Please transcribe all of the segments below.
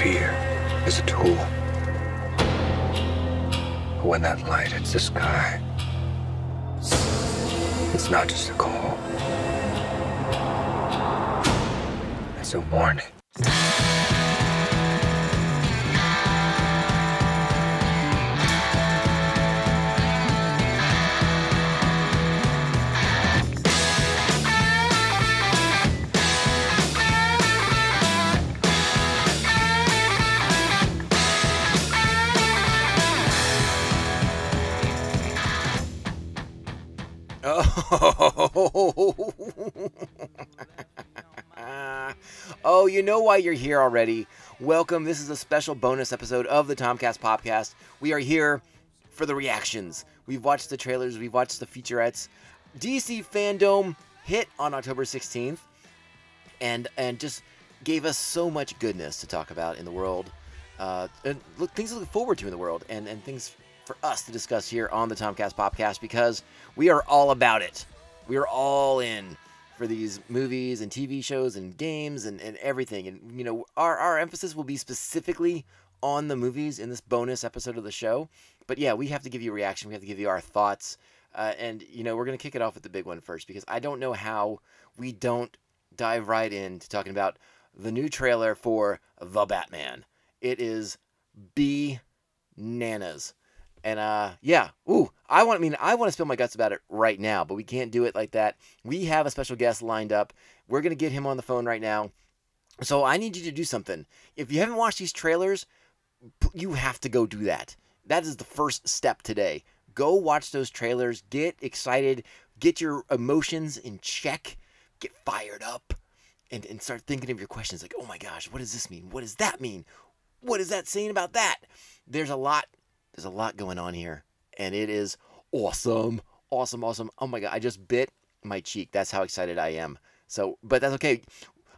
fear is a tool. But when that light hits the sky, it's not just a call. It's a warning. Oh. you know why you're here already. Welcome. This is a special bonus episode of the Tomcast Podcast. We are here for the reactions. We've watched the trailers, we've watched the featurettes. DC Fandom hit on October 16th and and just gave us so much goodness to talk about in the world. Uh, and look, things to look forward to in the world and, and things for us to discuss here on the Tomcast Podcast because we are all about it. We are all in for these movies and TV shows and games and, and everything. And, you know, our, our emphasis will be specifically on the movies in this bonus episode of the show. But yeah, we have to give you reaction. We have to give you our thoughts. Uh, and, you know, we're going to kick it off with the big one first because I don't know how we don't dive right into talking about the new trailer for The Batman. It is B Nanas. And uh yeah, ooh, I want I mean I want to spill my guts about it right now, but we can't do it like that. We have a special guest lined up. We're to get him on the phone right now. So I need you to do something. If you haven't watched these trailers, you have to go do that. That is the first step today. Go watch those trailers, get excited, get your emotions in check, get fired up, and, and start thinking of your questions like, oh my gosh, what does this mean? What does that mean? What is that saying about that? There's a lot there's a lot going on here, and it is awesome, awesome, awesome. Oh my god, I just bit my cheek. That's how excited I am. So, but that's okay.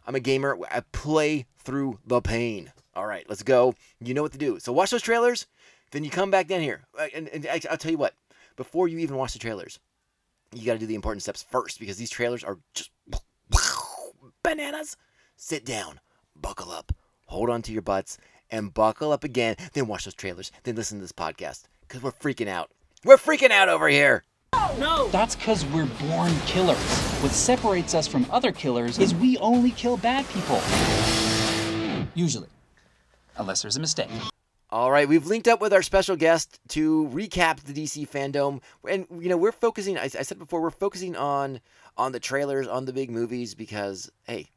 I'm a gamer. I play through the pain. All right, let's go. You know what to do. So watch those trailers. Then you come back down here, uh, and, and I'll tell you what. Before you even watch the trailers, you got to do the important steps first because these trailers are just bananas. Sit down, buckle up, hold on to your butts, and buckle up again. Then watch those trailers. Then listen to this podcast because we're freaking out. We're freaking out over here. No! That's because we're born killers. What separates us from other killers is we only kill bad people. Usually. Unless there's a mistake. All right, we've linked up with our special guest to recap the DC fandom, and you know we're focusing. I, I said before we're focusing on on the trailers, on the big movies because hey,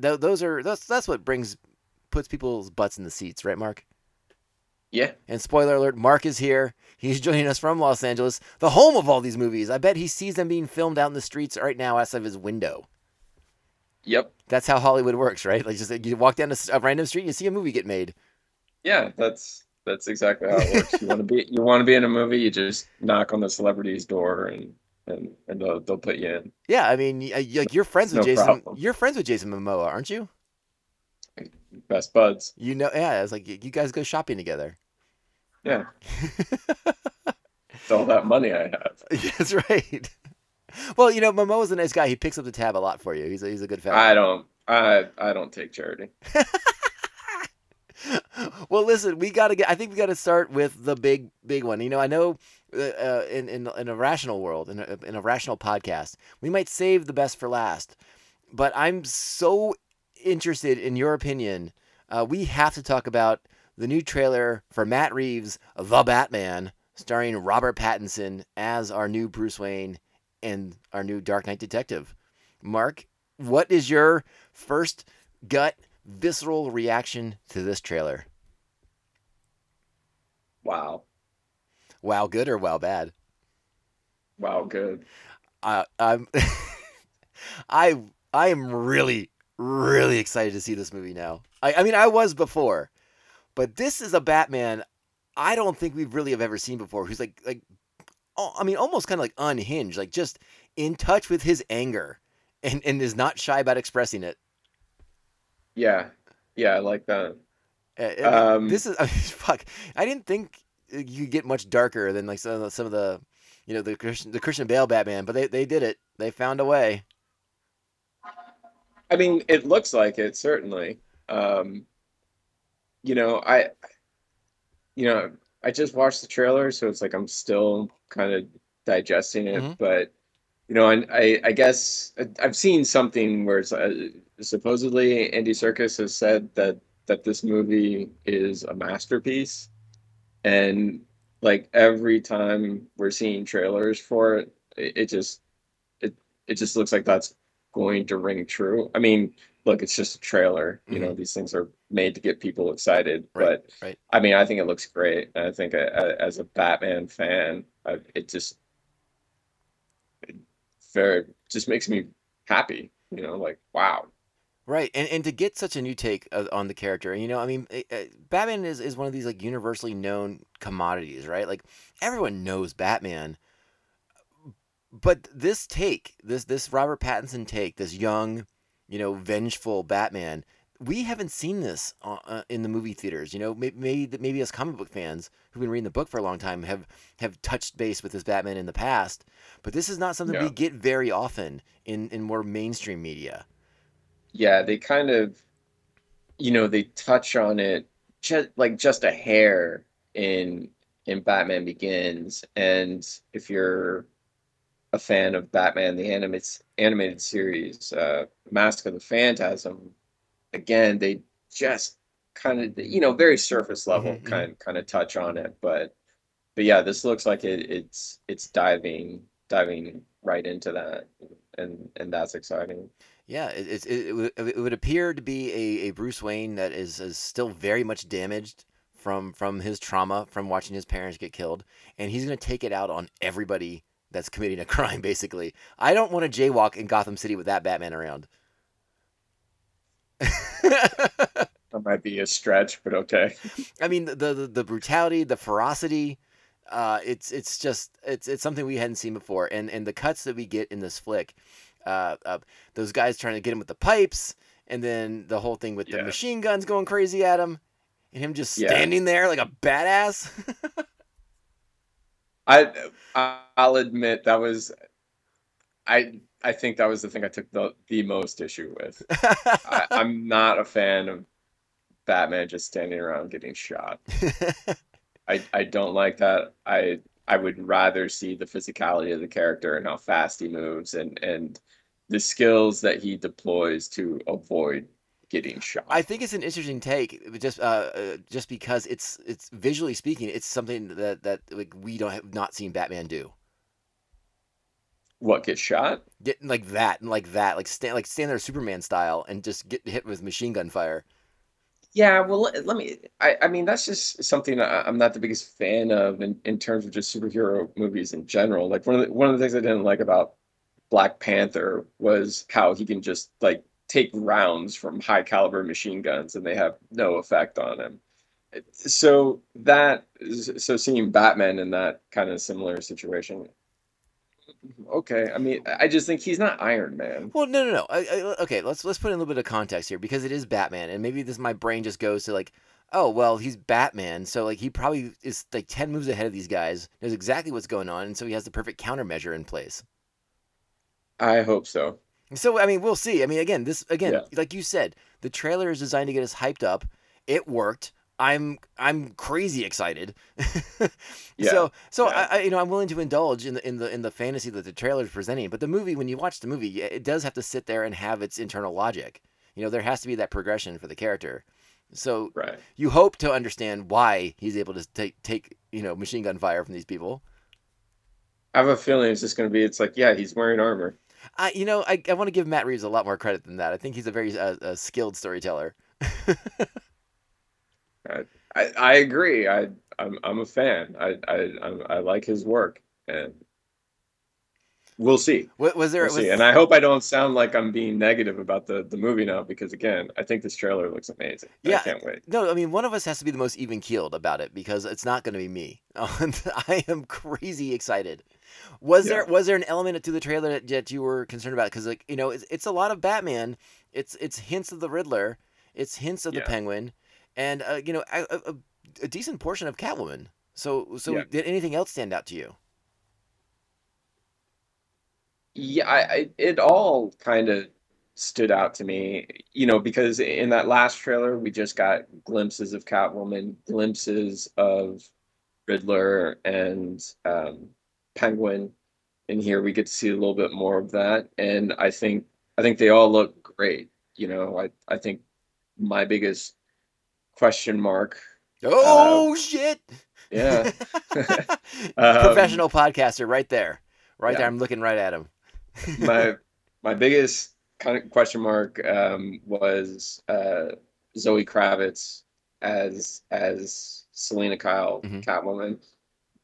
th- those are that's that's what brings puts people's butts in the seats, right, Mark? Yeah. And spoiler alert, Mark is here. He's joining us from Los Angeles, the home of all these movies. I bet he sees them being filmed out in the streets right now outside of his window. Yep. That's how Hollywood works, right? Like just you walk down a, random street, you see a movie get made. Yeah, that's that's exactly how it works. you want to be you want to be in a movie, you just knock on the celebrity's door and and, and they'll, they'll put you in. Yeah, I mean, like you're friends with no Jason. Problem. You're friends with Jason Momoa, aren't you? Best buds. You know, yeah. It's like you guys go shopping together. Yeah. it's all that money I have. That's right. Well, you know, Momoa's a nice guy. He picks up the tab a lot for you. He's a, he's a good fellow. I don't. I I don't take charity. well, listen, we got to get. I think we got to start with the big, big one. You know, I know uh, uh, in in in a rational world, in a, in a rational podcast, we might save the best for last. But I'm so interested in your opinion. Uh, we have to talk about the new trailer for Matt Reeves' The Batman, starring Robert Pattinson as our new Bruce Wayne and our new Dark Knight detective. Mark, what is your first gut, visceral reaction to this trailer? Wow. Wow, good or wow, bad? Wow, good. Uh, I'm, I, I am really, really excited to see this movie now. I, I mean, I was before, but this is a Batman I don't think we've really have ever seen before. Who's like, like, oh, I mean, almost kind of like unhinged, like just in touch with his anger, and and is not shy about expressing it. Yeah, yeah, I like that. Uh, um, this is I mean, fuck. I didn't think you get much darker than like some of the, some of the you know the Christian the Christian Bale Batman, but they they did it. They found a way. I mean, it looks like it certainly. Um, you know, I, you know, I just watched the trailer, so it's like I'm still kind of digesting it. Mhm. But you know, I, I, I guess I've seen something where it's uh, supposedly Andy Serkis has said that that this movie is a masterpiece, and like every time we're seeing trailers for it, it, it just it it just looks like that's going to ring true. I mean, look, it's just a trailer. You know, these things are made to get people excited. Mm-hmm. Right, but right. I mean, I think it looks great. And I think uh, uh, as a Batman fan, I, it just it very just makes me happy. You know, like wow. Right, and and to get such a new take uh, on the character, and you know, I mean, uh, uh, Batman is is one of these like universally known commodities, right? Like everyone knows Batman, but this take, this this Robert Pattinson take, this young, you know, vengeful Batman, we haven't seen this uh, uh, in the movie theaters. You know, maybe maybe, maybe as comic book fans who've been reading the book for a long time have have touched base with this Batman in the past, but this is not something we get very often in in more mainstream media. Yeah, they kind of, you know, they touch on it just like just a hair in in Batman Begins, and if you're a fan of Batman the animated animated series, uh, Mask of the Phantasm, again they just kind of you know very surface level Mhm, mhm. kind kind of touch on it, but but yeah, this looks like it, it's it's diving diving right into that, and and that's exciting. Yeah, it, it's it, it, would, it would appear to be a, a Bruce Wayne that is, is still very much damaged from from his trauma from watching his parents get killed, and he's gonna take it out on everybody that's committing a crime. Basically, I don't want to jaywalk in Gotham City with that Batman around. That might be a stretch, but okay. I mean, the, the the brutality, the ferocity, uh, it's it's just it's it's something we hadn't seen before, and and the cuts that we get in this flick, uh, uh those guys trying to get him with the pipes, and then the whole thing with the machine guns going crazy at him, and him just Yeah. standing there like a badass. I I'll admit that was I I think that was the thing I took the the most issue with. I, I'm not a fan of Batman just standing around getting shot. I I don't like that. I I would rather see the physicality of the character and how fast he moves and and the skills that he deploys to avoid getting shot. I think it's an interesting take, just uh, uh, just because it's it's visually speaking, it's something that that like we don't have not seen Batman do. what get shot? Get like that and like that, like stand like stand there Superman style and just get hit with machine gun fire. Yeah, well, let, let me. I, I mean, that's just something I, I'm not the biggest fan of in, in terms of just superhero movies in general. Like one of the, one of the things I didn't like about Black Panther was how he can just like take rounds from high caliber machine guns and they have no effect on him. So that so seeing Batman in that kind of similar situation. Okay, I mean, I just think he's not Iron Man. Well, no, no, no. I, I, okay, let's let's put in a little bit of context here because it is Batman, and maybe this my brain just goes to like, oh well, he's Batman, so like he probably is like ten moves ahead of these guys, knows exactly what's going on, and so he has the perfect countermeasure in place. I hope so. So I mean, we'll see. I mean, again, this again, Yeah. like you said, the trailer is designed to get us hyped up. It worked. I'm I'm crazy excited. Yeah, So so yeah. I, I you know I'm willing to indulge in the in the in the fantasy that the trailer is presenting, but the movie when you watch the movie, it does have to sit there and have its internal logic. You know, there has to be that progression for the character. So Right. you hope to understand why he's able to take take you know machine gun fire from these people. I have a feeling it's just going to be. It's like, yeah, he's wearing armor. I you know I, I want to give Matt Reeves a lot more credit than that. I think he's a very uh, uh, skilled storyteller. I, I, I agree. I I'm I'm a fan. I I I like his work, and we'll see. Wa- Was there We'll was, see. And I hope I don't sound like I'm being negative about the the movie now, because again, I think this trailer looks amazing. Yeah. I can't wait. No, I mean one of us has to be the most even keeled about it because it's not going to be me. I am crazy excited. Was there was there an element to the trailer that, that you were concerned about? Because like you know it's, it's a lot of Batman. It's it's hints of the Riddler. It's hints of the Yeah. Penguin, and uh, you know a, a, a decent portion of Catwoman. So so Yeah. did anything else stand out to you? Yeah, I, I it all kind of stood out to me, you know, because in that last trailer we just got glimpses of Catwoman, glimpses of Riddler and um, Penguin. And here we get to see a little bit more of that, and I think I think they all look great. You know, I I think my biggest question mark Oh shit! yeah Um, Professional podcaster, right there, right yeah. there. I'm looking right at him. My my biggest kind of question mark um, was uh, Zoe Kravitz as as Selina Kyle Mhm. Catwoman,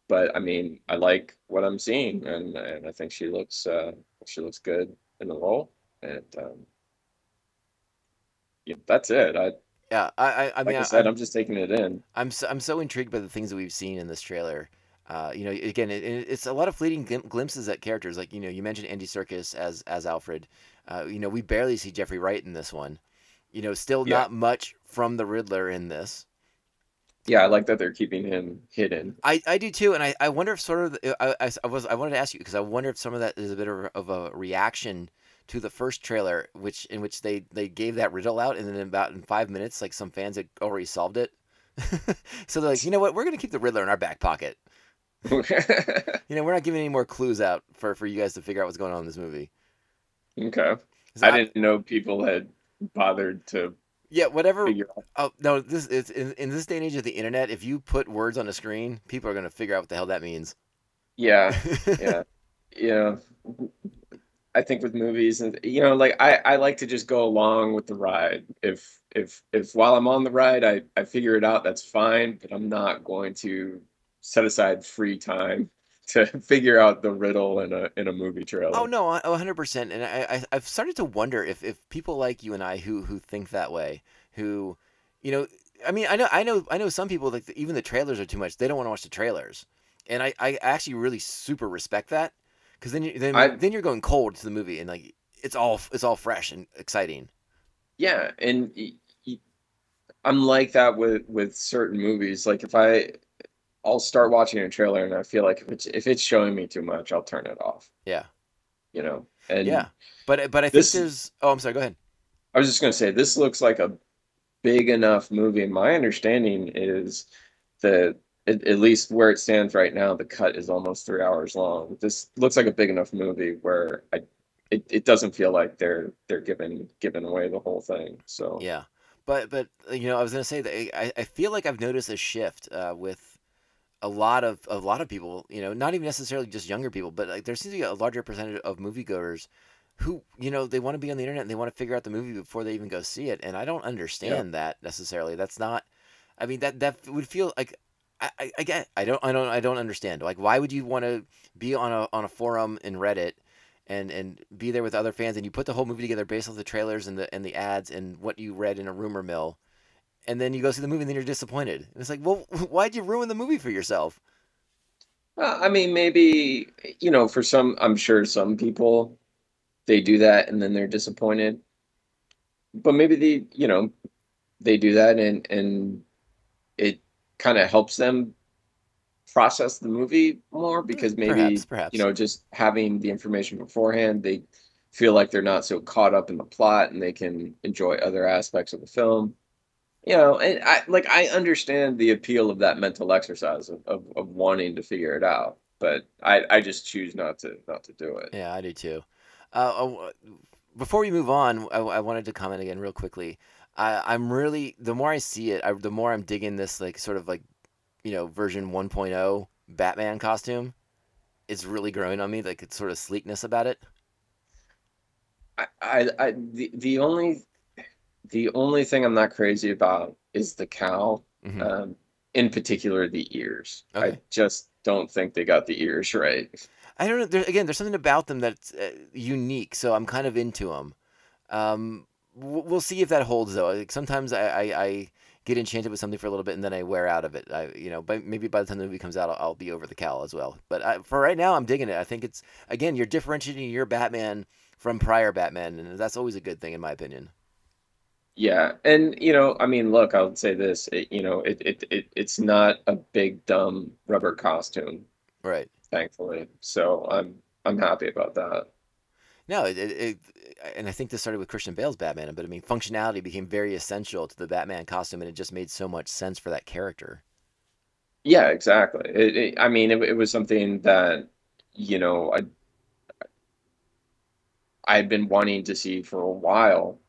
but I mean I like what I'm seeing and and I think she looks uh, she looks good in the role and um, yeah that's it. I yeah, I, I, I like mean, I I, said I'm, I'm just taking it in. I'm so, I'm so intrigued by the things that we've seen in this trailer. Uh, you know, again, it, it- it's a lot of fleeting glim- glimpses at characters. Like you know, you mentioned Andy Serkis as as Alfred. Uh, you know, we barely see Jeffrey Wright in this one. You know, still Yeah. not much from the Riddler in this. Yeah, I like that they're keeping him hidden. I, I do too, and I, I wonder if sort of I, I, I was I wanted to ask you because I wonder if some of that is a bit of, a- of a reaction to the first trailer, which in which they they gave that riddle out, and then in about in five minutes, like some fans had already solved it. so they're like, you know what, we're gonna keep the Riddler in our back pocket. You know, we're not giving any more clues out for for you guys to figure out what's going on in this movie. okay. 'Cause I didn't know people had bothered to Yeah, whatever. figure out. Oh no, this is in, in this day and age of the internet. If you put words on a screen, people are gonna figure out what the hell that means. Yeah, yeah, yeah. I think with movies and you know, like I, I like to just go along with the ride. If if if while I'm on the ride, I I figure it out, that's fine. But I'm not going to set aside free time to figure out the riddle in a in a movie trailer. Oh no, a hundred percent. And I, I, I've started to wonder if, if people like you and I who who think that way, who, you know, I mean, I know, I know, I know some people like even the trailers are too much. They don't want to watch the trailers, and I, I actually really super respect that because then you, then I- then you're going cold to the movie and like it's all it's all fresh and exciting. Yeah, and I'm like that with with certain movies. Like if I I'll start watching a trailer and I feel like if it's if it's showing me too much, I'll turn it off, Yeah, you know. And yeah. But but I think This- there's. Oh, I'm sorry. Go ahead. I was just gonna say this looks like a big enough movie. My understanding is that at, at least where it stands right now, the cut is almost three hours long. This looks like a big enough movie where I it, it doesn't feel like they're they're giving giving away the whole thing. So Yeah, but but you know, I was gonna say that I, I feel like I've noticed a shift uh, with a lot of a lot of people. You know, not even necessarily just younger people, but like there seems to be a larger percentage of moviegoers who you know they want to be on the internet and they want to figure out the movie before they even go see it, and I don't understand that necessarily. That's not. I mean that that would feel like. I, I, I get I don't I don't I don't understand like why would you want to be on a on a forum in Reddit and and be there with other fans and you put the whole movie together based off the trailers and the and the ads and what you read in a rumor mill and then you go see the movie and then you're disappointed and it's like well why'd you ruin the movie for yourself Uh, I mean, maybe, you know, for some, I'm sure some people they do that and then they're disappointed. But maybe they, you know, they do that and and it kind of helps them process the movie more because maybe, perhaps perhaps you know, just having the information beforehand, they feel like they're not so caught up in the plot and they can enjoy other aspects of the film. You know, and I like I understand the appeal of that mental exercise of, of, of wanting to figure it out, but I, I just choose not to not to do it. yeah i do too. Uh, uh, before we move on I, I wanted to comment again real quickly. I, i'm really the more i see it I, the more i'm digging this like sort of like you know version 1.0 batman costume. It's really growing on me like it's sort of sleekness about it. I, I, I the, the only the only thing I'm not crazy about is the cowl. Mhm. Um, in particular, the ears. I just don't think they got the ears right. I don't know. There, again, there's something about them that's uh, unique, so I'm kind of into them. Um, we'll see if that holds, though. Like, sometimes I, I, I get enchanted with something for a little bit, and then I wear out of it. I, you know, but maybe by the time the movie comes out, I'll, I'll be over the cowl as well. But I, for right now, I'm digging it. I think it's again, you're differentiating your Batman from prior Batman, and that's always a good thing, in my opinion. Yeah, and you know, I mean, look, I would say this. It, you know, it, it it it's not a big dumb rubber costume, Right. thankfully. So I'm I'm happy about that. No, it, it, it, and I think this started with Christian Bale's Batman, but I mean, functionality became very essential to the Batman costume, and it just made so much sense for that character. Yeah, exactly. It, it, I mean, it, it was something that, you know, I I'd been wanting to see for a while,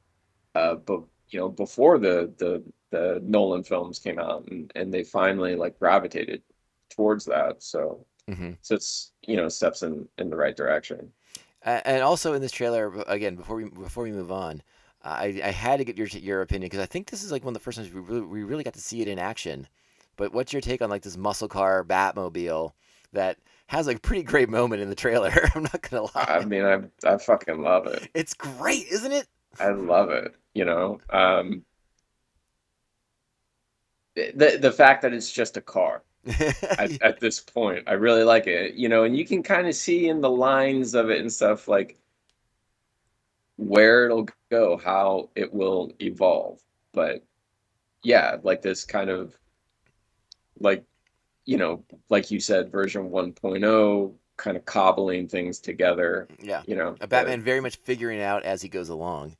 uh, but you know, before the the the Nolan films came out, and and they finally like gravitated towards that. So hmm so it's you know steps in in the right direction. And also in this trailer, again, before we before we move on, I, I had to get your your opinion because I think this is like one of the first times we really, we really got to see it in action. But what's your take on like this muscle car Batmobile that has like a pretty great moment in the trailer? I'm not gonna lie. I mean, I I fucking love it. it's great, isn't it? I love it. You know, um, the the fact that it's just a car. at, at this point. I really like it. You know, and you can kind of see in the lines of it and stuff like where it'll go, how it will evolve. But yeah, like this kind of like you know, like you said, version 1.0 kind of cobbling things together, yeah. you know. A but- Batman very much figuring out as he goes along.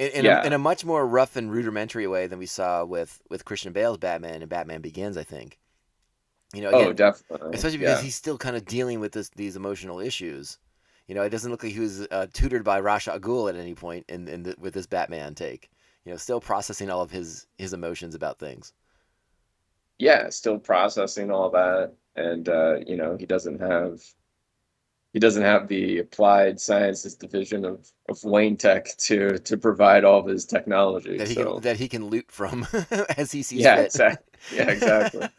In, in, Yeah. a, in a much more rough and rudimentary way than we saw with, with Christian Bale's Batman and Batman Begins, I think. You know, oh, definitely. especially because yeah. he's still kind of dealing with this, these emotional issues. You know, it doesn't look like he was uh, tutored by Ra's al Ghul at any point in, in the, with this Batman take. You know, still processing all of his his emotions about things. yeah, still processing all that, and uh, you know, he doesn't have he doesn't have the applied sciences division of of Wayne Tech to to provide all of his technology. That he so can that he can loot from as he sees yeah, fit. exactly. Yeah, exactly.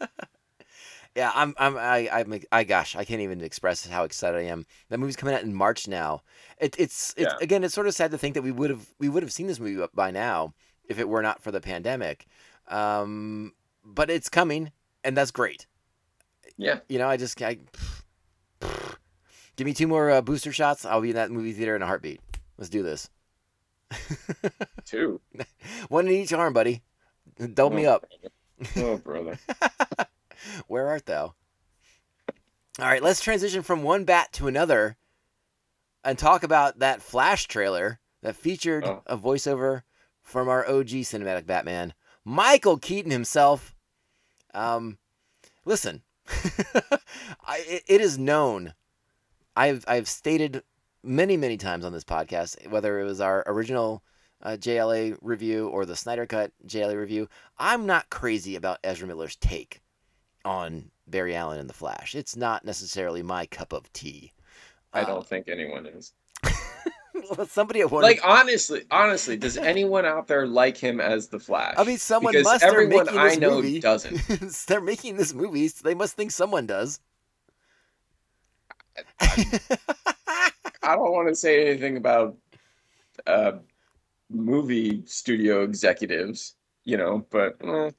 Yeah, I'm, I'm, I, I'm, I, gosh, I can't even express how excited I am. That movie's coming out in March now. It, it's, it's Yeah. again, it's sort of sad to think that we would have, we would have seen this movie by now if it were not for the pandemic. Um, but it's coming, and that's great. Yeah, You know, I just, I, give me two more uh, booster shots. I'll be in that movie theater in a heartbeat. Let's do this. two. One in each arm, buddy. Dope me Oh, up. Oh, brother. Where art thou? All right, let's transition from one bat to another and talk about that Flash trailer that featured Oh. a voiceover from our OG cinematic Batman, Michael Keaton himself. Um, listen, I, it is known. I've I've stated many many times on this podcast, whether it was our original uh, JLA review or the Snyder Cut JLA review, I'm not crazy about Ezra Miller's take on Barry Allen and the Flash. It's not necessarily my cup of tea. I Uh, don't think anyone is. Somebody at Warner. Like honestly, honestly, does anyone out there like him as the Flash? I mean, someone because must. Everyone I know movie. doesn't. they're making this movie. So they must think someone does. I don't want to say anything about uh, movie studio executives, you know, but eh,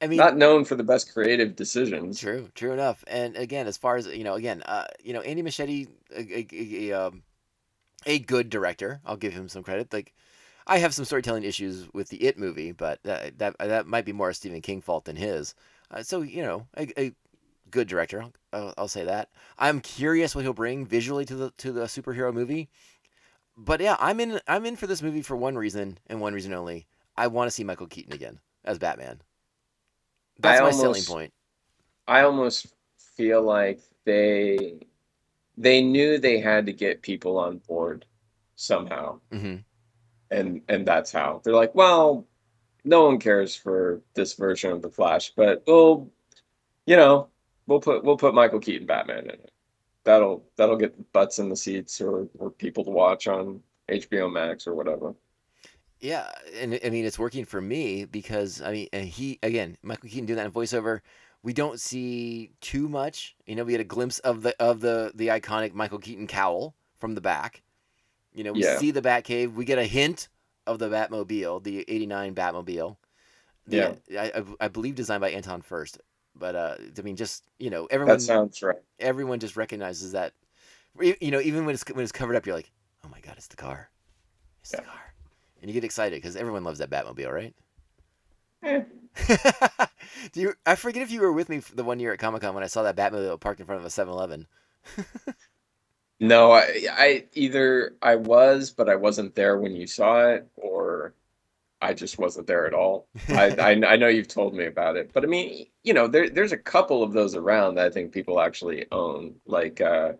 I mean, not known for the best creative decisions. True, true enough. And again, as far as you know, again, uh, you know, Andy Muschietti, a, a, a, a, um, a good director. I'll give him some credit. Like, I have some storytelling issues with the It movie, but that that, that might be more a Stephen King fault than his. Uh, so you know, a, a good director. I'll, I'll, say that. I'm curious what he'll bring visually to the to the superhero movie. But yeah, I'm in. I'm in for this movie for one reason and one reason only. I want to see Michael Keaton again as Batman. That's I my selling point. I almost feel like they they knew they had to get people on board somehow, hmm and and that's how they're like, well, no one cares for this version of the Flash, but we'll, you know, we'll put we'll put Michael Keaton Batman in it. That'll that'll get butts in the seats or or people to watch on HBO Max or whatever. Yeah, and I mean it's working for me because I mean he again Michael Keaton doing that in voiceover. We don't see too much. You know, we had a glimpse of the of the the iconic Michael Keaton cowl from the back. You know, we Yeah. see the Batcave. We get a hint of the Batmobile, the '89 Batmobile. The, Yeah. I, I I believe designed by Anton Furst. But uh, I mean, just you know, everyone That sounds right. everyone just recognizes that. You know, even when it's when it's covered up, you're like, oh my god, it's the car. It's the car, and you get excited because everyone loves that Batmobile, right? Eh. Do you? I forget if you were with me the one year at Comic Con when I saw that Batmobile parked in front of a 7-Eleven. No, I, I either I was, but I wasn't there when you saw it, or I just wasn't there at all. I, I I know you've told me about it, but I mean, you know, there there's a couple of those around that I think people actually own. Like uh,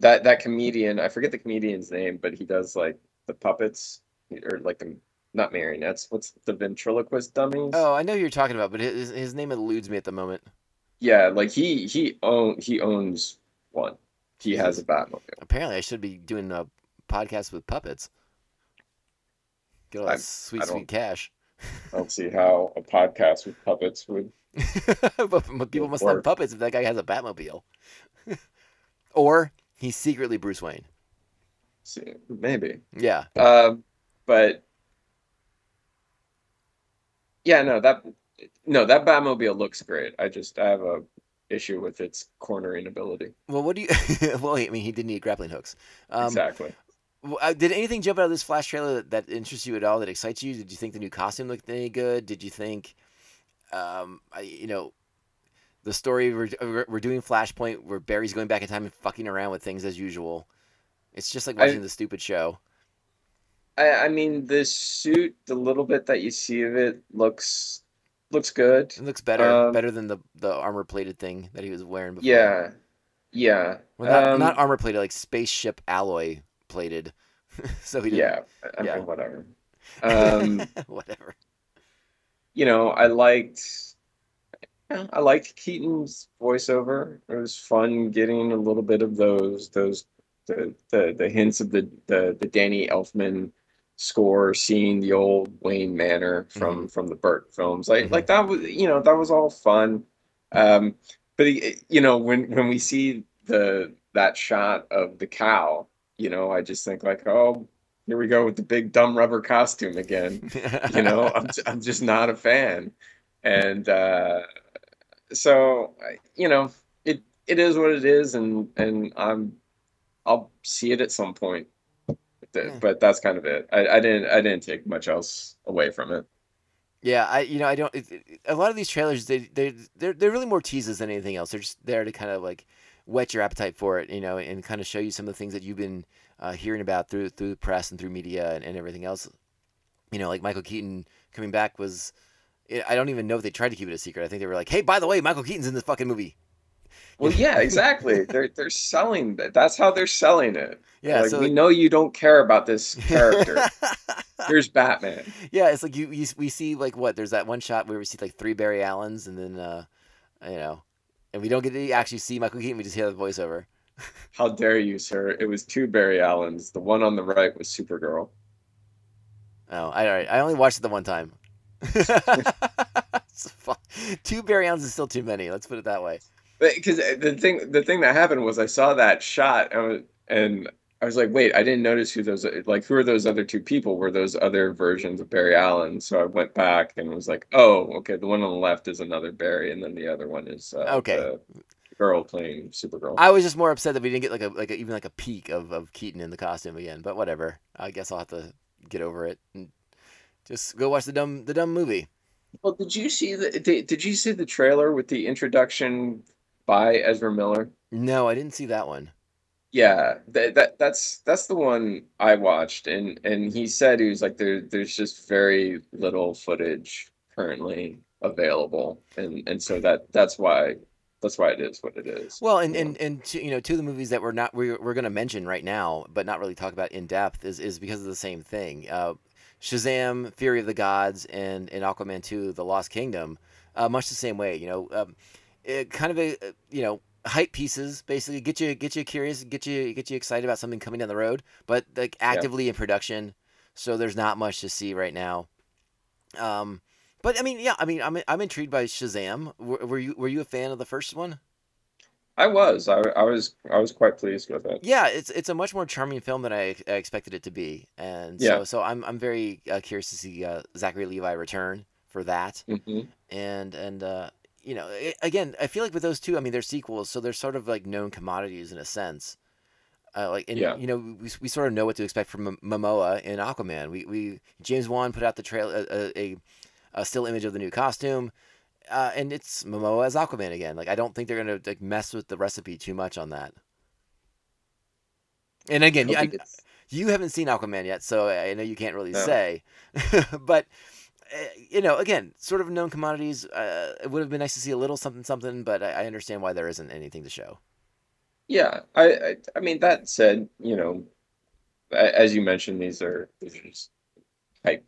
that that comedian, I forget the comedian's name, but he does like the puppets or like the not marionettes. What's the ventriloquist dummies? Oh, I know who you're talking about, but his his name eludes me at the moment. Yeah, like he he own he owns one. He has a Batmobile. Apparently, I should be doing a podcast with puppets. Get all that I- sweet, I sweet cash. I don't see how a podcast with puppets would. but, people must love puppets if that guy has a Batmobile. or he's secretly Bruce Wayne. See, maybe. Yeah. Um, but yeah, no that no that Batmobile looks great. I just I have a issue with its cornering ability. Well, what do you? well, I mean, he didn't need grappling hooks. Um, exactly. Uh, Did anything jump out of this Flash trailer that, that interests you at all? That excites you? Did you think the new costume looked any good? Did you think, um, I, you know, the story we're, we're doing Flashpoint where Barry's going back in time and fucking around with things as usual? It's just like I- watching the stupid show. I I mean the suit, the little bit that you see of it looks looks good. It looks better, Um, better than the the armor plated thing that he was wearing before. Yeah, yeah. Well, not, Um, not armor plated, like spaceship alloy plated. so he didn't. yeah. I yeah. whatever. Um, Whatever. you know, I liked yeah, I liked Keaton's voiceover. It was fun getting a little bit of those those the the, the hints of the, the the Danny Elfman score, seeing the old Wayne Manor from from the Burton films. Like Mhm. like that was you know, that was all fun. Um but he- you know, when when we see the that shot of the cowl, you know, I just think like, oh, here we go with the big dumb rubber costume again. You know I'm, I'm just not a fan. And uh so you know it it is what it is and and i'm i'll see it at some point. But that's kind of it. I, I didn't i didn't take much else away from it. Yeah, I you know I don't. It, it- a lot of these trailers they they they're they're really more teases than anything else. They're just there to kind of like whet your appetite for it, you know, and kind of show you some of the things that you've been uh, hearing about through through the press and through media and, and everything else. You know, like Michael Keaton coming back was. I I don't even know if they tried to keep it a secret. I think they were like, "Hey, by the way, Michael Keaton's in this fucking movie." well yeah exactly they're they're selling that that's how they're selling it Yeah, like so we know you don't care about this character here's batman yeah, it's like you, you we see like what there's that one shot where we see like three Barry Allens and then uh, you know, and we don't get to actually see Michael Keaton. We just hear the voiceover. how dare you sir it was two barry allens the one on the right was supergirl Oh, I all right. I only watched it the one time. Two Barry Allens is still too many. Let's put it that way. because uh, the thing the thing that happened was I saw that shot uh, and, and I was like, wait, I didn't notice who those like who are those other two people? Were those other versions of Barry Allen? So I went back and was like, oh, okay, the one on the left is another Barry, and then the other one is uh, Okay. girl playing Supergirl. I was just more upset that we didn't get like a like a, even like a peek of, of Keaton in the costume again. But whatever. I guess I'll have to get over it and just go watch the dumb the dumb movie. well, did you see the did, did you see the trailer with the introduction by Ezra Miller? No, I didn't see that one. Yeah, that, that that's that's the one I watched, and and he said he was like there there's just very little footage currently available, and and so that that's why that's why it is what it is. Well, and and and two, you know, two of the movies that we're not we're, we're going to mention right now, but not really talk about in depth, is is because of the same thing. Uh, Shazam, Fury of the Gods, and and Aquaman two, The Lost Kingdom, uh, much the same way. You know, um, it, kind of a uh, you know hype pieces basically get you get you curious, get you get you excited about something coming down the road, but like actively in production. So there's not much to see right now. Um, but I mean, yeah, I mean, I'm I'm intrigued by Shazam. Were, were you were you a fan of the first one? I was I, I was I was quite pleased with it. Yeah, it's it's a much more charming film than I, I expected it to be, and Yeah. so so I'm I'm very uh, curious to see uh, Zachary Levi return for that, hmm and and uh, you know i again I feel like with those two, I mean they're sequels, so they're sort of like known commodities in a sense. Uh, like and Yeah. you know we, we sort of know what to expect from M- Momoa in Aquaman. We we James Wan put out the trail a, a, a, a still image of the new costume. Uh, and it's Momoa as Aquaman again. Like I don't think they're gonna like mess with the recipe too much on that. And again, I you, I- you haven't seen Aquaman yet, so I know you can't really No. say. but uh, you know, again, sort of known commodities. Uh, it would have been nice to see a little something, something. But I, I understand why there isn't anything to show. yeah. I, I I mean that said, you know, as you mentioned, these are these are just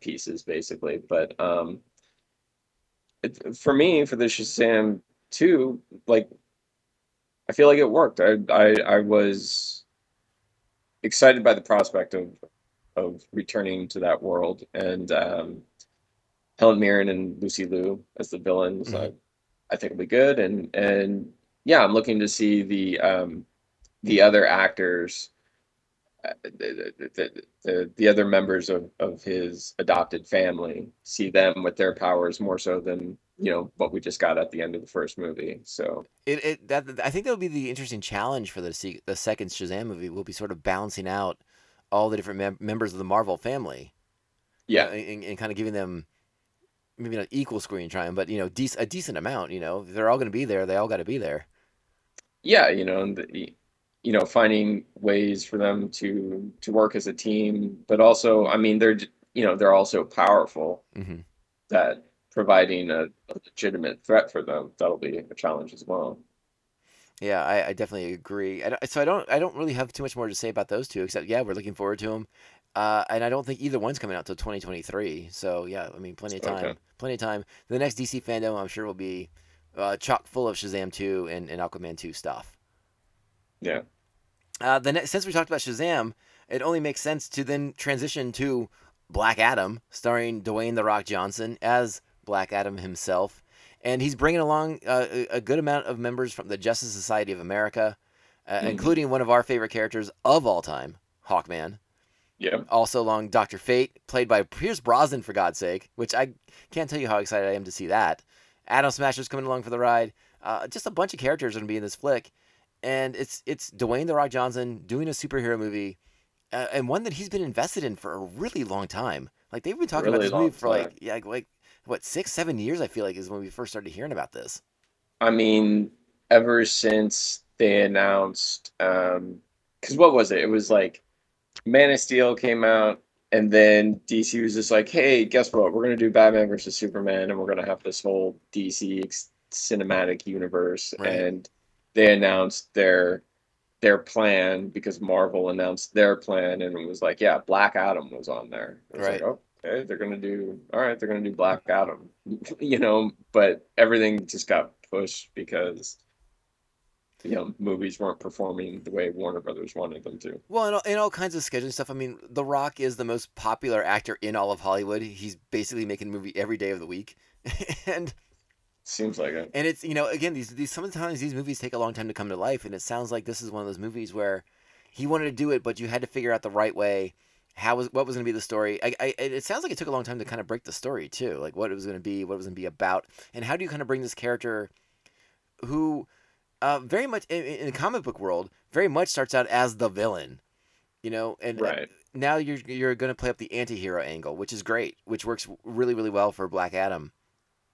pieces basically. But um, it, for me, for the Shazam two, like I feel like it worked. I I I was excited by the prospect of of returning to that world and um, Helen Mirren and Lucy Liu as the villains. Mhm. I, I think will be good, and and yeah, I'm looking to see the um, the other actors, uh, the, the, the, the the other members of of his adopted family, see them with their powers more so than you know what we just got at the end of the first movie. So It, it that I think that would be the interesting challenge for the the second Shazam movie. Will be sort of balancing out all the different mem- members of the Marvel family. yeah, and, and kind of giving them maybe not equal screen time, but you know, dec- a decent amount. You know, they're all going to be there. They all got to be there. yeah, you know, and the, you know, finding ways for them to to work as a team, but also, I mean, they're you know they're also powerful. hmm That providing a, a legitimate threat for them that'll be a challenge as well. Yeah, I, I definitely agree. I so I don't I don't really have too much more to say about those two, except yeah, we're looking forward to them. Uh, and I don't think either one's coming out till 2023. So yeah, I mean, plenty of time. Okay. Plenty of time. The next DC fandom, I'm sure, will be uh, chock full of Shazam 2 and, and Aquaman 2 stuff. Yeah, Uh, the next, since we talked about Shazam, it only makes sense to then transition to Black Adam, starring Dwayne the Rock Johnson as Black Adam himself, and he's bringing along uh, a, good amount of members from the Justice Society of America, uh, Mhm. including one of our favorite characters of all time, Hawkman. Yeah, Also along Doctor Fate, played by Pierce Brosnan, for God's sake, which I can't tell you how excited I am to see that. Atom Smasher's coming along for the ride. Uh, just a bunch of characters are going to be in this flick, and it's it's Dwayne the Rock Johnson doing a superhero movie, uh, and one that he's been invested in for a really long time. Like they've been talking about this movie for like time. yeah like what six seven years I feel like is when we first started hearing about this. I mean, ever since they announced, um, because what was it? It was like Man of Steel came out, and then DC was just like, "Hey, guess what? We're gonna do Batman versus Superman, and we're gonna have this whole DC ex- cinematic universe." Right. And they announced their their plan because Marvel announced their plan, and it was like, "Yeah, Black Adam was on there." Was Right. like, "Oh, okay, they're gonna do all right. They're gonna do Black Adam," you know. But everything just got pushed because you know movies weren't performing the way Warner Brothers wanted them to. Well, and all, and all kinds of scheduling stuff. I mean, The Rock is the most popular actor in all of Hollywood. He's basically making a movie every day of the week, and Seems like it. and it's you know again these these sometimes these movies take a long time to come to life, and it sounds like this is one of those movies where he wanted to do it, but you had to figure out the right way. How was what was going to be the story? I, I, it sounds like it took a long time to kind of break the story too, like what it was going to be, what it was going to be about, and how do you kind of bring this character, who, uh, very much in, in the comic book world, very much starts out as the villain, you know, and Right. now you're you're going to play up the anti-hero angle, which is great, which works really really well for Black Adam.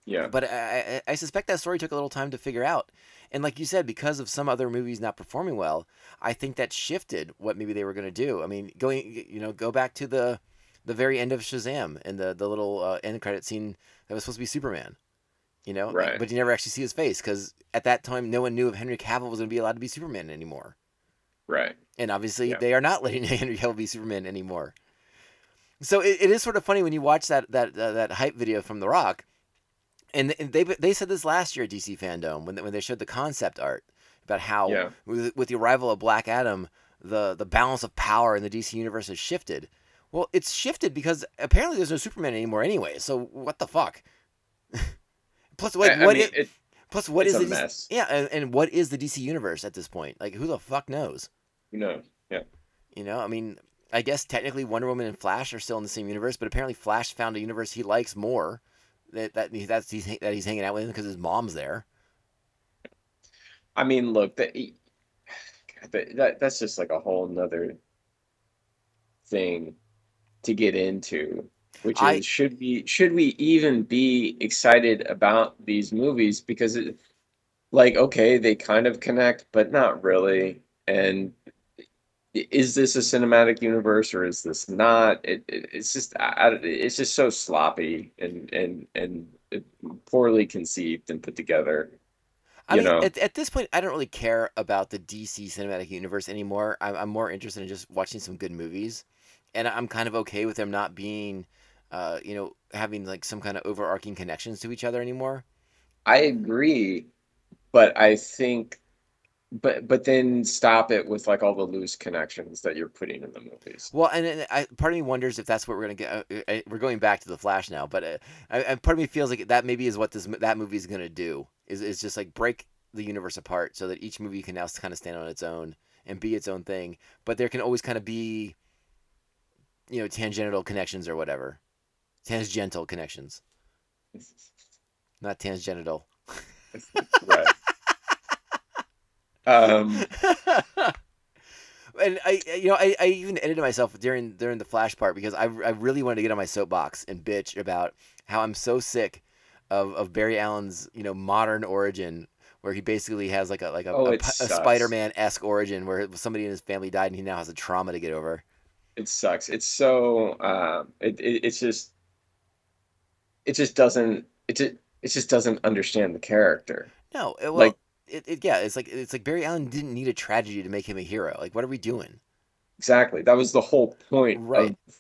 Yeah. But I, I, I suspect that story took a little time to figure out. And like you said, because of some other movies not performing well, I think that shifted what maybe they were going to do. I mean, going, you know, go back to the the very end of Shazam and the the little uh, end credit scene that was supposed to be Superman. You know, Right. but you never actually see his face because at that time no one knew if Henry Cavill was going to be allowed to be Superman anymore. Right. And obviously, Yeah. they are not letting Henry Cavill be Superman anymore. So it, it is sort of funny when you watch that that uh, that hype video from The Rock, and they they said this last year at DC Fandom when they, when they showed the concept art about how Yeah. with, with the arrival of Black Adam, the the balance of power in the DC universe has shifted. Well, it's shifted because apparently there's no Superman anymore anyway. So what the fuck? plus, what I, I what mean, i- it, plus what is a the mess. yeah, and, and what is the DC universe at this point? Like, who the fuck knows? who knows? Yeah. You know, I mean, I guess technically Wonder Woman and Flash are still in the same universe, but apparently Flash found a universe he likes more. That that that's he's that he's hanging out with because his mom's there. I mean, look, that, that, that that's just like a whole nother thing to get into, which is I- should we should we even be excited about these movies because it, like okay, they kind of connect, but not really, and is this a cinematic universe or is this not? It, it it's just I, it's just so sloppy and and and poorly conceived and put together. I You mean, know, at, at this point, I don't really care about the DC cinematic universe anymore. I'm, I'm more interested in just watching some good movies, and I'm kind of okay with them not being, uh, you know, having like some kind of overarching connections to each other anymore. I agree, but I think, but but then stop it with like all the loose connections that you're putting in the movies. Well, and, and I, part of me wonders if that's what we're gonna get. Uh, uh, we're going back to the Flash now, but uh, I, I, part of me feels like that maybe is what this that movie is gonna do. Is is just like break the universe apart so that each movie can now kind of stand on its own and be its own thing. But there can always kind of be, you know, tangential connections or whatever, tangential connections, not tangential. Right. Um, and I, you know, I, I even edited myself during during the flash part because I, I really wanted to get on my soapbox and bitch about how I'm so sick of, of Barry Allen's you know modern origin where he basically has like a like a, Oh, a, a. Spider-Man esque origin where somebody in his family died and he now has a trauma to get over. it sucks. It's so um, it, it it's just it just doesn't it just it just doesn't understand the character. No, it, well, Like- it, it, yeah, it's like it's like Barry Allen didn't need a tragedy to make him a hero. Like, what are we doing? Exactly. That was the whole point Right. of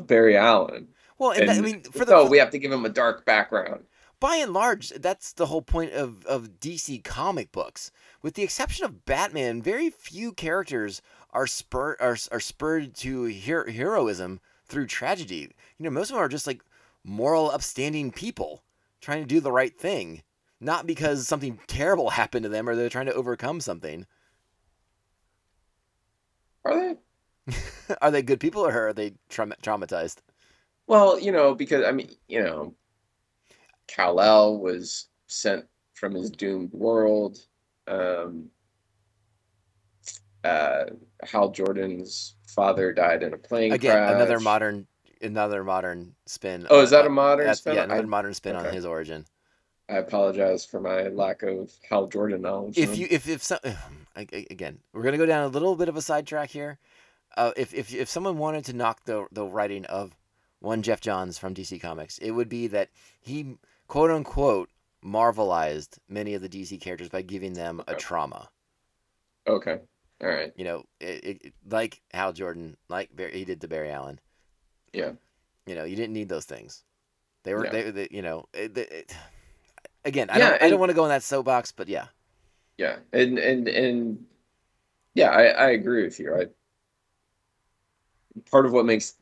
of Barry Allen. Well, and, that, I mean, for the oh, for- we have to give him a dark background. by and large, that's the whole point of, of DC comic books. With the exception of Batman, very few characters are spur are, are spurred to her- heroism through tragedy. You know, most of them are just like moral, upstanding people trying to do the right thing, not because something terrible happened to them or they're trying to overcome something. Are they? are they good people or are they trauma traumatized? Well, you know, because I mean, you know, Kal-El was sent from his doomed world. Um, uh, Hal Jordan's father died in a plane Again, crash. another modern, another modern spin. Oh, is that a modern that's- spin? Yeah, another I- modern spin on his origin. I apologize for my lack of Hal Jordan knowledge. if you if if some I- I- again we're gonna go down a little bit of a sidetrack here uh, if, if if someone wanted to knock the the writing of one geoff johns from dc comics it would be that he quote unquote marvelized many of the dc characters by giving them a trauma okay, all right, you know it, it- like hal jordan like Barry, he did to barry allen yeah, you know you didn't need those things they were Yeah. they, they you know it, it, again i Yeah, don't i don't want to go in that soapbox but yeah yeah, and and and yeah, I I agree with you. I part of what makes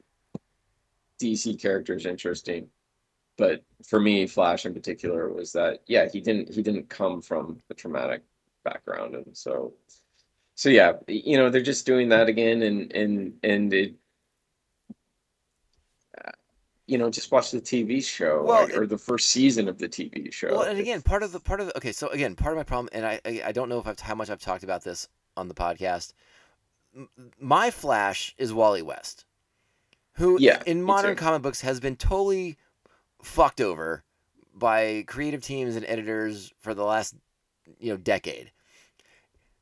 DC characters interesting, but for me, Flash in particular was that yeah, he didn't he didn't come from a traumatic background, and so so yeah, you know, they're just doing that again, and and and it. You know, just watch the TV show Well, like, or the first season of the TV show. Well, and again, part of the part of the okay, so again, part of my problem, and I I, I don't know if I've how much I've talked about this on the podcast. My Flash is Wally West, who Yeah, in modern comic books has been totally fucked over by creative teams and editors for the last you know decade.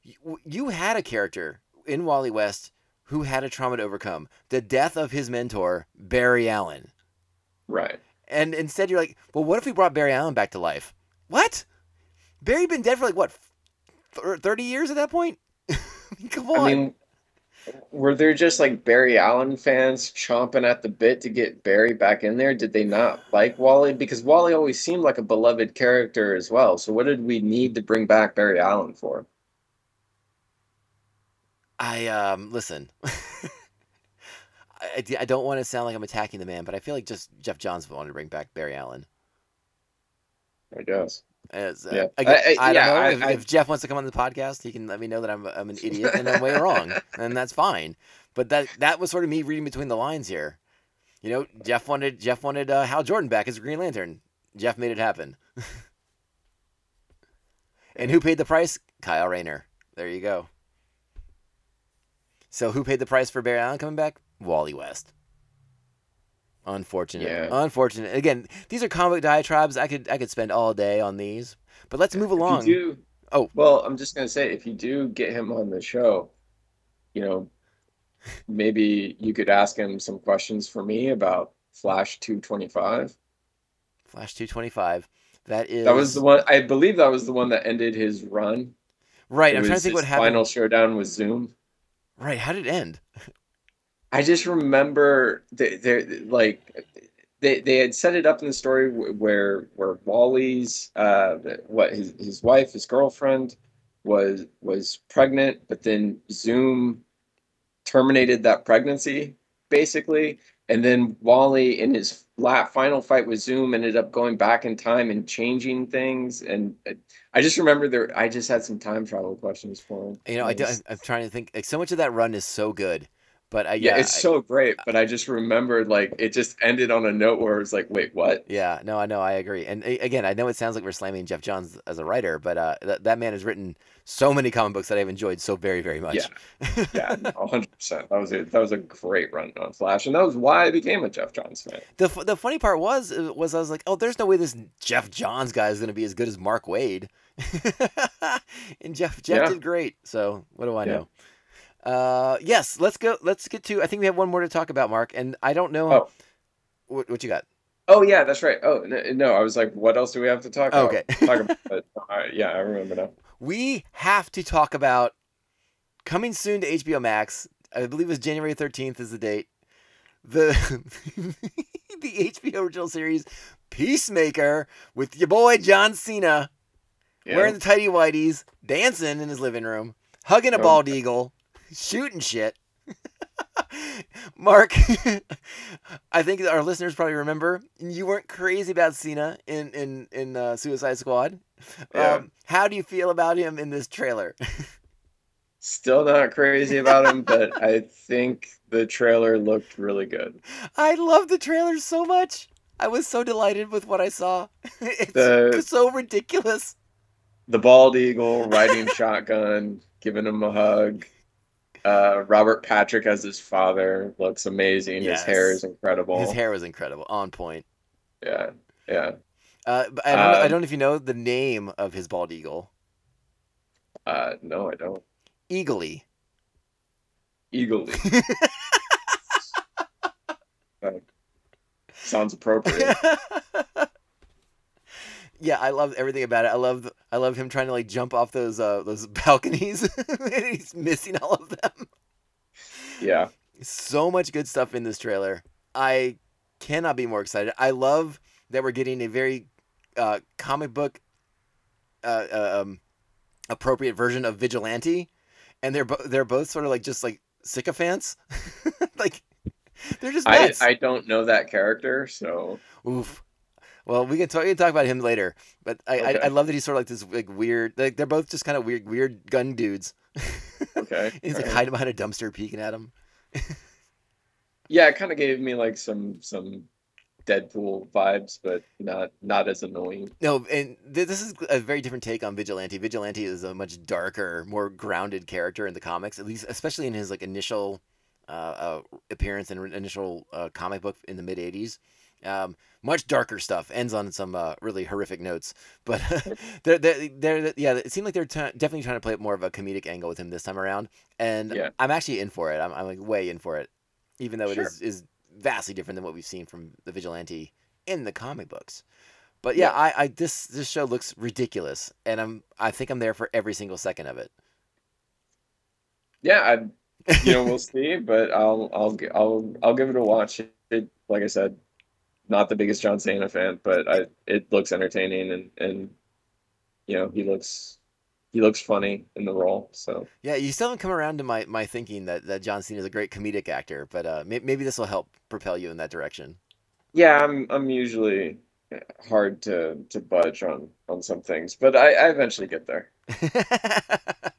You, you had a character in Wally West who had a trauma to overcome, the death of his mentor Barry Allen. Right. And instead, you're like, well, what if we brought Barry Allen back to life? What? Barry been dead for like what, thirty years at that point? Come on. I mean, were there just like Barry Allen fans chomping at the bit to get Barry back in there? Did they not like Wally? Because Wally always seemed like a beloved character as well. So what did we need to bring back Barry Allen for? I um listen. I, I don't want to sound like I'm attacking the man, but I feel like just Geoff Johns wanted to bring back Barry Allen. I guess. As, uh, Yeah. again, I- I- I, don't yeah, know I- if, if Jeff wants to come on the podcast. He can let me know that I'm I'm an idiot and I'm way wrong, and that's fine. But that that was sort of me reading between the lines here. You know, Jeff wanted Jeff wanted uh, Hal Jordan back as a Green Lantern. Jeff made it happen. and who paid the price? Kyle Rayner. There you go. So who paid the price for Barry Allen coming back? Wally West. Unfortunate. Yeah. Unfortunate. Again, these are comic diatribes. I could I could spend all day on these. But let's move along. you do, Oh. well, I'm just gonna say if you do get him on the show, you know, maybe you could ask him some questions for me about Flash 225. Flash 225. That is That was the one I believe that was the one that ended his run. right. It I'm trying to think what happened. Final showdown with Zoom. Right. How did it end? I just remember they they like they they had set it up in the story where where Wally's uh what his his wife his girlfriend was was pregnant but then Zoom terminated that pregnancy basically and then Wally in his la final fight with Zoom ended up going back in time and changing things and I just remember there I just had some time travel questions for him. You know, I do, I'm trying to think. Like so much of that run is so good, but I, yeah, yeah, it's I- so great, but I just remembered like it just ended on a note where it's like, wait, what? Yeah, no, I know, I agree. And again, I know it sounds like we're slamming Geoff Johns as a writer, but uh, that that man has written so many comic books that I've enjoyed so very, very much. Yeah. Yeah, hundred percent. That was a that was a great run on Flash, and that was why I became a Geoff Johns fan. The f- the funny part was uh, was I was like, oh, there's no way this Geoff Johns guy is going to be as good as Mark Waid. and Jeff Jeff Yeah. did great. So what do I Yeah. know? Uh, yes, let's go. Let's get to. I think we have one more to talk about, Mark. And I don't know Oh. what, what you got. Oh yeah, that's right. Oh no, I was like, what else do we have to talk about? Okay. talk about. But, right, yeah, I remember now. we have to talk about coming soon to HBO Max. I believe it's January 13th is the date. The the HBO original series Peacemaker with your boy John Cena Yeah. wearing the tidy whities, dancing in his living room, hugging a Oh. bald eagle, shooting shit. Mark, I think our listeners probably remember you weren't crazy about Cena in in in uh, Suicide Squad. Yeah. Um, how do you feel about him in this trailer? Still not crazy about him, but I think the trailer looked really good. I love the trailer so much. I was so delighted with what I saw. It's The- so ridiculous. The bald eagle riding shotgun, giving him a hug. Uh, Robert Patrick as his father looks amazing. His hair is incredible. His hair was incredible, on point. Yeah, yeah. Uh, I don't, know, I Um, don't know if you know the name of his bald eagle. Uh, no, I don't. Eagly. Eagerly. Uh, sounds appropriate. yeah, I love everything about it. I love I love him trying to like jump off those uh those balconies and he's missing all of them. Yeah. So much good stuff in this trailer. I cannot be more excited. I love that we're getting a very uh, comic book uh, uh, um, appropriate version of Vigilante, and they're bo- they're both sort of like just like sycophants. like they're just I. I don't know that character, so Oof. Well, we can talk. We can talk about him later. But I, I, I love that he's sort of like this like weird. Like they're both just kind of weird, weird gun dudes. okay. he's like alright. hiding behind a dumpster, peeking at him. Yeah, it kind of gave me like some some Deadpool vibes, but not not as annoying. No, and th- this is a very different take on Vigilante. Vigilante is a much darker, more grounded character in the comics, at least, especially in his like initial uh, uh, appearance and initial uh, comic book in the mid '80s. Um, much darker stuff. Ends on some uh, really horrific notes, but they're, they're, they're yeah. It seemed like they're t- definitely trying to play it more of a comedic angle with him this time around, and Yeah. I'm actually in for it. I'm, I'm like way in for it, even though it Sure. is is vastly different than what we've seen from the Vigilante in the comic books. But yeah, Yeah. I, I this this show looks ridiculous, and I'm I think I'm there for every single second of it. Yeah, I you know we'll see, but I'll I'll I'll I'll give it a watch. It like I said, not the biggest John Cena fan, but I it looks entertaining and and you know he looks he looks funny in the role. So Yeah, you still haven't come around to my, my thinking that, that John Cena is a great comedic actor, but uh, may, maybe this will help propel you in that direction. yeah, I'm I'm usually hard to to budge on on some things, but I, I eventually get there.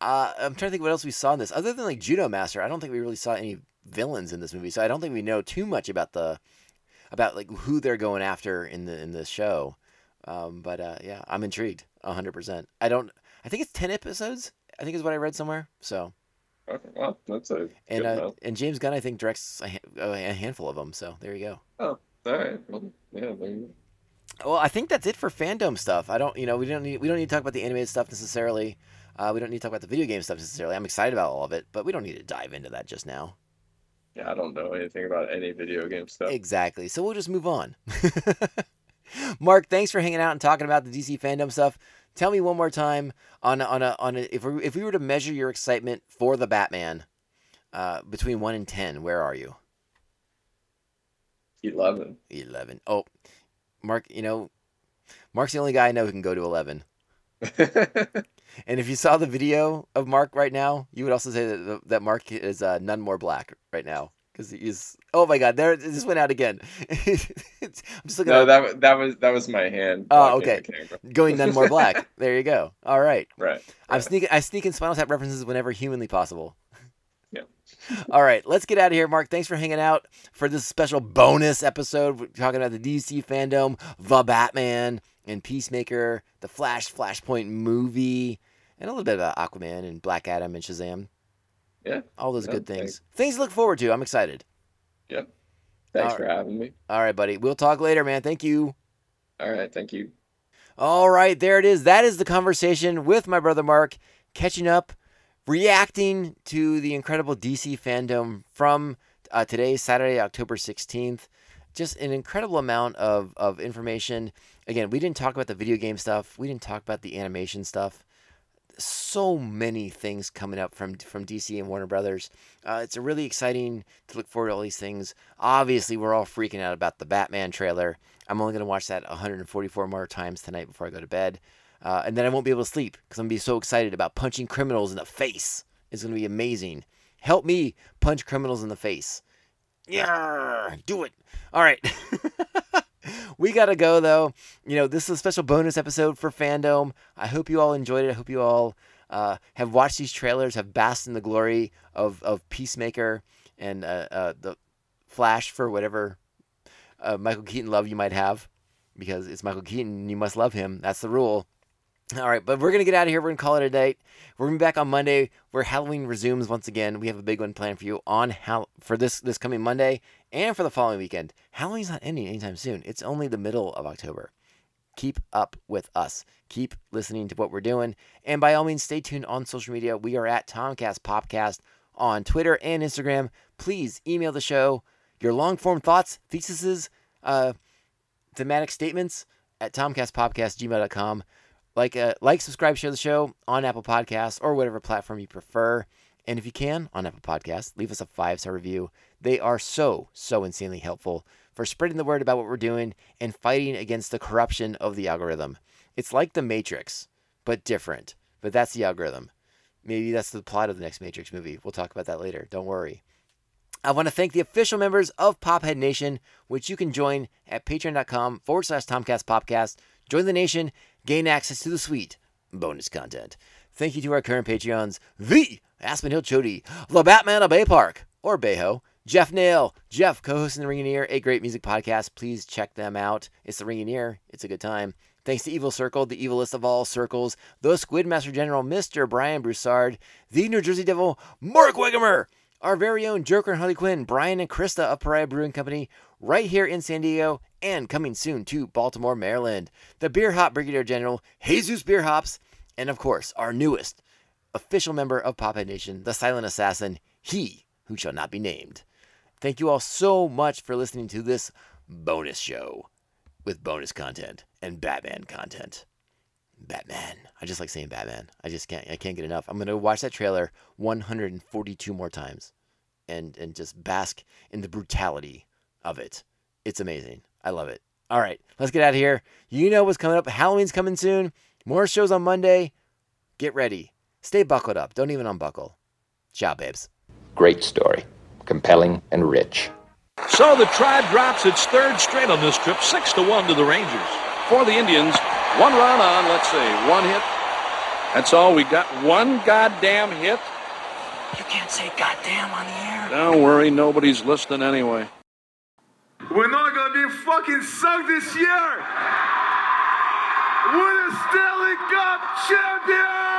uh, I'm trying to think what else we saw in this. Other than like Judomaster, I don't think we really saw any villains in this movie, so I don't think we know too much about the about like who they're going after in the in this show. Um, but uh, yeah, I'm intrigued, hundred percent. I don't. I think it's ten episodes. I think is what I read somewhere. So Okay, well that's a and uh, and James Gunn I think directs a, a handful of them. So there you go. Oh, all right, well yeah, there you go. Well, I think that's it for fandom stuff. I don't, you know, we don't need we don't need to talk about the animated stuff necessarily. Uh, we don't need to talk about the video game stuff necessarily. I'm excited about all of it, but we don't need to dive into that just now. Yeah, I don't know anything about any video game stuff. Exactly. So we'll just move on. Mark, thanks for hanging out and talking about the DC fandom stuff. Tell me one more time on a, on a on a, if we, if we were to measure your excitement for the Batman uh, between one and ten, where are you? Eleven. Eleven. Oh, Mark, you know, Mark's the only guy I know who can go to eleven. And if you saw the video of Mark right now, you would also say that that Mark is uh, none more black right now because he's. Oh my God! There, it just went out again. I'm just looking no, at that that was that was my hand. Oh, okay. going none more black. there you go. All right. Right. I'm right. sneaking. I sneak in Spinal Tap references whenever humanly possible. Yeah. All right, let's get out of here, Mark. Thanks for hanging out for this special bonus episode. We're talking about the DC fandom, the Batman, and Peacemaker, the Flash Flashpoint movie, and a little bit about Aquaman and Black Adam and Shazam. Yeah. All those good thanks. things. Things to look forward to. I'm excited. Yep. Thanks All for having me. All right, buddy. We'll talk later, man. Thank you. All right. Thank you. All right, there it is. That is the conversation with my brother Mark, catching up, reacting to the incredible DC fandom from uh, today, Saturday, October 16th. Just an incredible amount of, of information. Again, we didn't talk about the video game stuff, we didn't talk about the animation stuff. So many things coming up from from DC and Warner Brothers. Uh, it's really exciting to look forward to all these things. Obviously, we're all freaking out about the Batman trailer. I'm only going to watch that 144 more times tonight before I go to bed. Uh, and then I won't be able to sleep because I'm going to be so excited about punching criminals in the face. It's going to be amazing. Help me punch criminals in the face. Yeah, do it. All right. we got to go, though. You know, this is a special bonus episode for Fandom. I hope you all enjoyed it. I hope you all uh, have watched these trailers, have basked in the glory of, of Peacemaker and uh, uh, the Flash for whatever uh, Michael Keaton love you might have, because it's Michael Keaton you must love him. That's the rule. All right, but we're gonna get out of here. We're gonna call it a day. We're gonna be back on Monday, where Halloween resumes once again. We have a big one planned for you on Hal- for this this coming Monday and for the following weekend. Halloween's not ending anytime soon. It's only the middle of October. Keep up with us. Keep listening to what we're doing, and by all means, stay tuned on social media. We are at Tomcast Popcast on Twitter and Instagram. Please email the show your long form thoughts, theses, uh, thematic statements at tomcastpopcast.gmail.com. Like, uh, like, subscribe, share the show on Apple Podcasts or whatever platform you prefer. And if you can, on Apple Podcasts, leave us a five star review. They are so, so insanely helpful for spreading the word about what we're doing and fighting against the corruption of the algorithm. It's like the Matrix, but different. But that's the algorithm. Maybe that's the plot of the next Matrix movie. We'll talk about that later. Don't worry. I want to thank the official members of Pophead Nation, which you can join at patreon.com forward slash Tomcast Popcast. Join the nation, gain access to the suite, bonus content. Thank you to our current Patreons, the Aspen Hill Chody, the Batman of Bay Park, or Bayho, Jeff Nail, Jeff, co-host in the Ring and Ear, a great music podcast. Please check them out. It's the Ring and Ear. It's a good time. Thanks to Evil Circle, the evilest of all circles, the Squidmaster General, Mr. Brian Broussard, the New Jersey Devil, Mark Wigemer, our very own Joker and Harley Quinn, Brian and Krista of Pariah Brewing Company, right here in San Diego, and coming soon to Baltimore, Maryland. The Beer Hop Brigadier General, Jesus Beer Hops, and of course, our newest official member of Pophead Nation, the Silent Assassin, he who shall not be named. Thank you all so much for listening to this bonus show with bonus content and Batman content. Batman. I just like saying Batman. I just can't I can't get enough. I'm gonna watch that trailer 142 more times and and just bask in the brutality of it. It's amazing. I love it. All right, let's get out of here. You know what's coming up. Halloween's coming soon. More shows on Monday. Get ready. Stay buckled up. Don't even unbuckle. Ciao, babes. Great story. Compelling and rich. So the Tribe drops its third straight on this trip, six to one to the Rangers. For the Indians, one run on, let's see, one hit. That's all. We got one goddamn hit. You can't say goddamn on the air. Don't worry, nobody's listening anyway. We're not gonna be fucking sucked this year. We're the Stanley Cup champions.